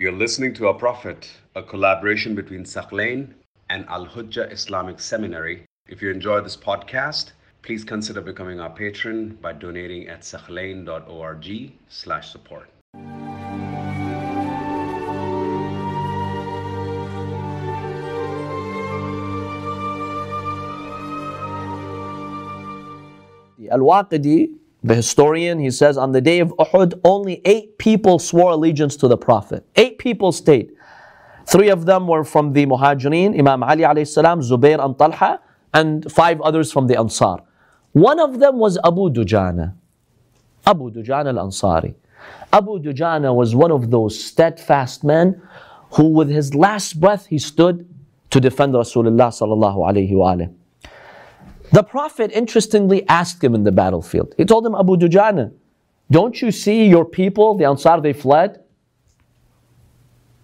You're listening to Our Prophet, a collaboration between Thaqlain and Al Hujjah Islamic Seminary. If you enjoy this podcast, please consider becoming our patron by donating at thaqlain.org slash support. Al-Waqidi, the historian, he says on the day of Uhud, only eight people swore allegiance to the Prophet. Eight people stayed. Three of them were from the Muhajirin, Imam Ali alayhi salam, Zubair and Talha, and five others from the Ansar. One of them was Abu Dujana. Abu Dujana al-Ansari. Abu Dujana was one of those steadfast men who with his last breath he stood to defend Rasulullah sallallahu alayhi wa the Prophet interestingly asked him in the battlefield. He told him, Abu Dujana, don't you see your people, the Ansar, they fled?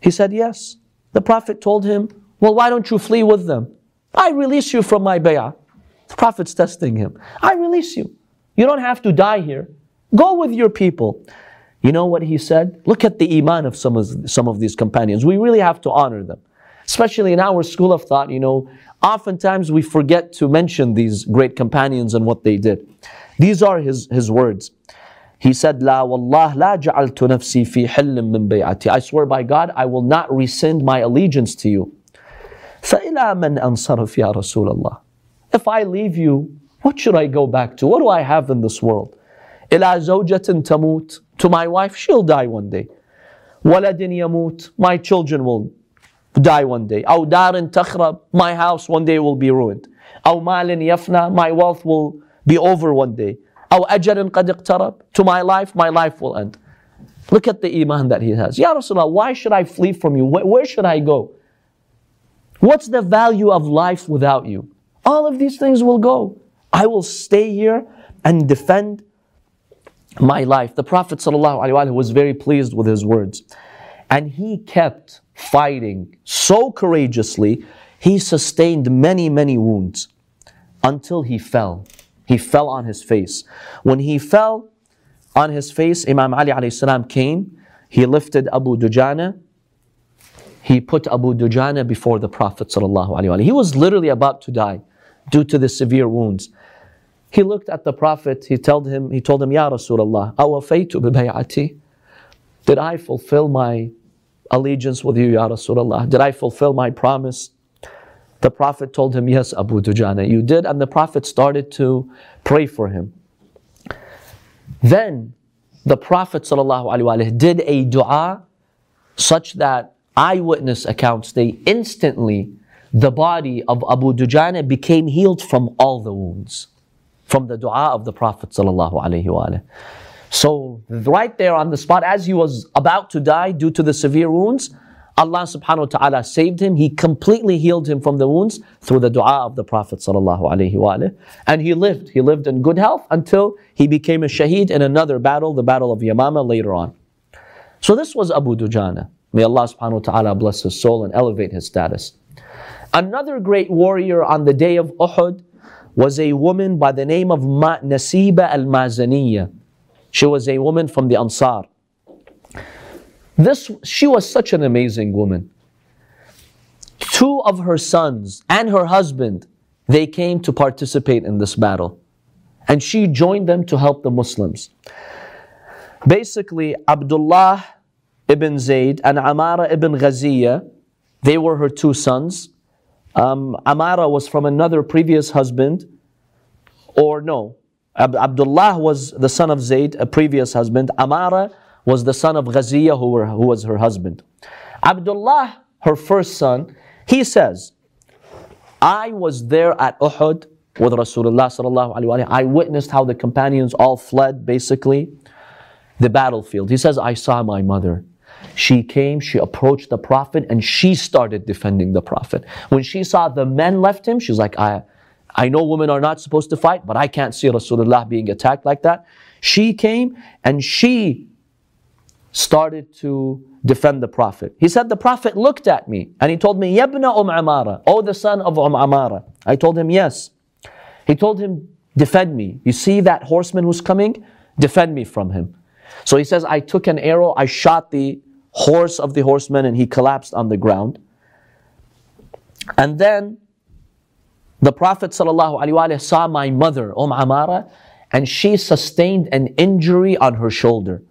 He said, Yes. The Prophet told him, Well, why don't you flee with them? I release you from my bay'ah. The Prophet's testing him. I release you. You don't have to die here. Go with your people. You know what he said? Look at the iman of some of, some of these companions. We really have to honor them Especially in our school of thought, you know, oftentimes we forget to mention these great companions and what they did. These are his, his words. He said, La wallah la ja'altu nafsi fi hillim min bay'ati. I swear by God, I will not rescind my allegiance to you. فَإِلَى مَنْ أَنصَرَفْ يَا رَسُولَ اللَّهِ If I leave you, what should I go back to? What do I have in this world? إِلَى زَوْجَةٍ تَمُوتٍ To my wife, she'll die one day. وَلَدٍ يَمُوتٍ My children will die one day. أو دار تخرب, my house one day will be ruined. أو مال يفنى, my wealth will be over one day. أو أجل قد اقترب, to my life, my life will end. Look at the iman that he has. Ya Rasulullah, why should I flee from you? Where, where should I go? What's the value of life without you? All of these things will go. I will stay here and defend my life. The Prophet ﷺ was very pleased with his words. And he kept fighting so courageously, he sustained many, many wounds until he fell. He fell on his face. When he fell on his face, Imam Ali alayhi came, he lifted Abu Dujana, he put Abu Dujana before the Prophet. He was literally about to die due to the severe wounds. He looked at the Prophet, he told him, he told him, Ya Rasulullah, awafaytu bibay'ati. Did I fulfill my allegiance with you, Ya Rasulullah? Did I fulfill my promise? The Prophet told him, Yes, Abu Dujana, you did. And the Prophet started to pray for him. Then the Prophet ﷺ did a dua such that eyewitness accounts say instantly the body of Abu Dujana became healed from all the wounds from the dua of the Prophet ﷺ. So, right there on the spot, as he was about to die due to the severe wounds, Allah subhanahu wa ta'ala saved him. He completely healed him from the wounds through the dua of the Prophet sallallahu alaihi wasallam. And he lived. He lived in good health until he became a shaheed in another battle, the battle of Yamama later on. So this was Abu Dujana. May Allah subhanahu wa ta'ala bless his soul and elevate his status. Another great warrior on the day of Uhud was a woman by the name of Nasiba al-Mazaniyah. She was a woman from the Ansar. This, she was such an amazing woman. Two of her sons and her husband, they came to participate in this battle. And she joined them to help the Muslims. Basically, Abdullah ibn Zayd and Amara ibn Ghaziya, they were her two sons. Um, Amara was from another previous husband, or no, Ab- Abdullah was the son of Zayd, a previous husband. Amara was the son of Ghaziya, who, were, who was her husband. Abdullah, her first son, he says, I was there at Uhud with Rasulullah sallallahu alaihi wasallam. I witnessed how the companions all fled, basically, the battlefield. He says, I saw my mother. She came, she approached the Prophet, and she started defending the Prophet. When she saw the men left him, she's like, I, I know women are not supposed to fight, but I can't see Rasulullah being attacked like that. She came and she started to defend the Prophet. He said, The Prophet looked at me and he told me, Yabna Um Amara, oh the son of Um Amara. I told him, Yes. He told him, Defend me. You see that horseman who's coming? Defend me from him. So he says, I took an arrow, I shot the horse of the horseman, and he collapsed on the ground. And then the Prophet ﷺ saw my mother, Umm Amara, and she sustained an injury on her shoulder.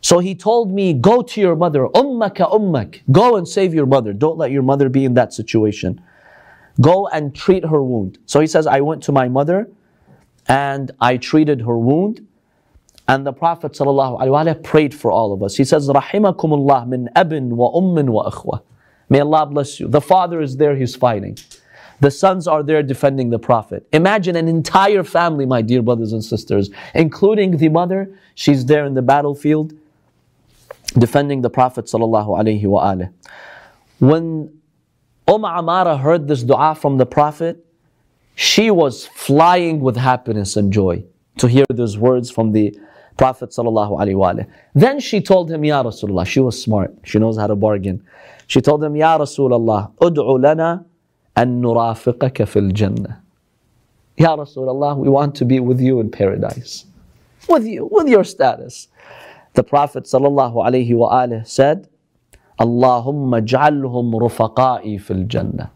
So he told me, Go to your mother, Ummaka Ummak. Go and save your mother. Don't let your mother be in that situation. Go and treat her wound. So he says, I went to my mother and I treated her wound. And the Prophet ﷺ prayed for all of us. He says, Rahimakumullah min abin wa ummin wa. May Allah bless you. The father is there, he's fighting. The sons are there defending the Prophet. Imagine an entire family, my dear brothers and sisters, including the mother. She's there in the battlefield defending the Prophet. When Umm Amara heard this dua from the Prophet, she was flying with happiness and joy to hear those words from the Prophet Then she told him, Ya Rasulullah, she was smart, she knows how to bargain. She told him, Ya Rasulullah, ud'u lana an nurafiqaka fil jannah. Ya Rasulullah, we want to be with you in paradise. With you, with your status. The Prophet ﷺ said, Allahumma ja'alhum rufaqa'i fil jannah.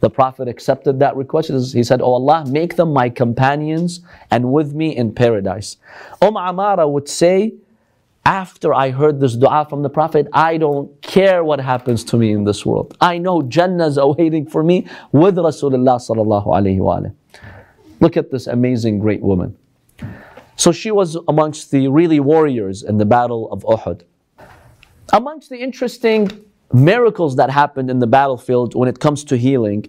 The Prophet accepted that request. He said, Oh Allah, make them my companions and with me in paradise. Umm Amara would say, after I heard this dua from the Prophet, I don't care what happens to me in this world. I know Jannah is awaiting for me with Rasulullah sallallahu alayhi wa Look at this amazing great woman. So she was amongst the really warriors in the battle of Uhud. Amongst the interesting miracles that happened in the battlefield when it comes to healing,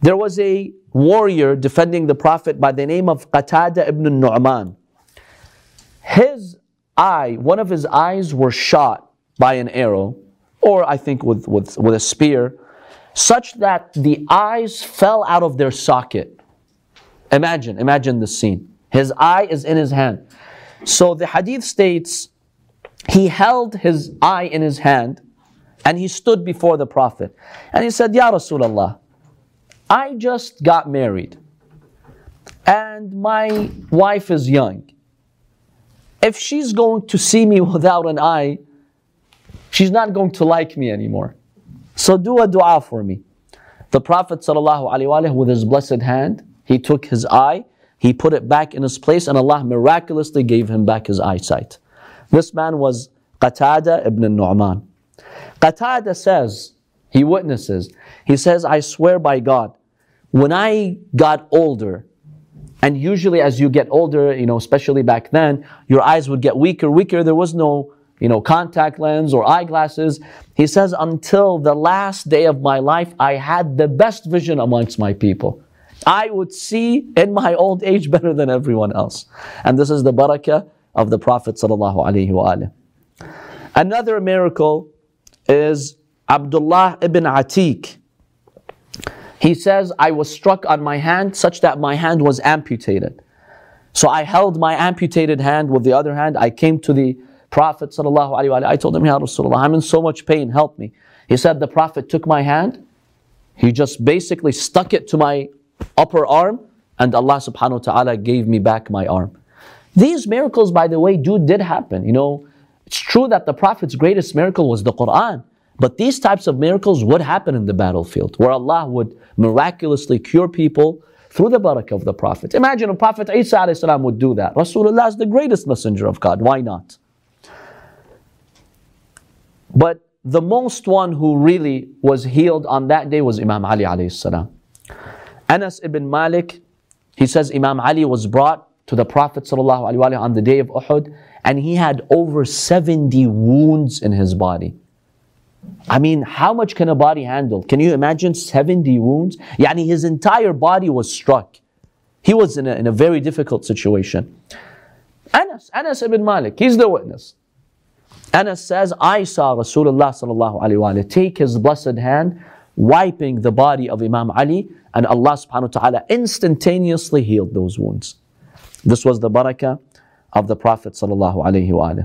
there was a warrior defending the Prophet by the name of Qatada ibn Nu'man. His eye, one of his eyes were shot by an arrow, or I think with, with, with a spear, such that the eyes fell out of their socket. Imagine, imagine the scene. His eye is in his hand. So the hadith states he held his eye in his hand and he stood before the Prophet. And he said, Ya Rasulullah, I just got married and my wife is young. If she's going to see me without an eye, she's not going to like me anymore. So do a dua for me. The Prophet ﷺ, with his blessed hand, he took his eye, he put it back in its place, and Allah miraculously gave him back his eyesight. This man was Qatada ibn Nu'man. Qatada says, he witnesses, he says, I swear by God, when I got older, and usually as you get older, you know, especially back then, your eyes would get weaker, weaker. There was no, you know, contact lens or eyeglasses. He says, until the last day of my life, I had the best vision amongst my people. I would see in my old age better than everyone else. And this is the barakah of the Prophet sallallahu. Another miracle is Abdullah ibn Atiq. He says, I was struck on my hand such that my hand was amputated. So I held my amputated hand with the other hand. I came to the Prophet sallallahu alaihi wasallam. I told him, Ya Rasulullah, I'm in so much pain, help me. He said, the Prophet took my hand. He just basically stuck it to my upper arm and Allah subhanahu wa ta'ala gave me back my arm. These miracles, by the way, do did happen. You know, it's true that the Prophet's greatest miracle was the Quran. But these types of miracles would happen in the battlefield, where Allah would miraculously cure people through the barakah of the Prophet. Imagine a Prophet Isa would do that. Rasulullah is the greatest messenger of God. Why not? But the most one who really was healed on that day was Imam Ali alayhi salam. Anas ibn Malik, he says Imam Ali was brought to the Prophet ﷺ on the day of Uhud and he had over 70 wounds in his body. I mean, how much can a body handle? Can you imagine 70 wounds? Yani his entire body was struck. He was in a, in a very difficult situation. Anas, Anas ibn Malik, he's the witness. Anas says, I saw Rasulullah sallallahu alayhi take his blessed hand, wiping the body of Imam Ali, and Allah subhanahu wa ta'ala instantaneously healed those wounds. This was the barakah of the Prophet sallallahu alayhi wa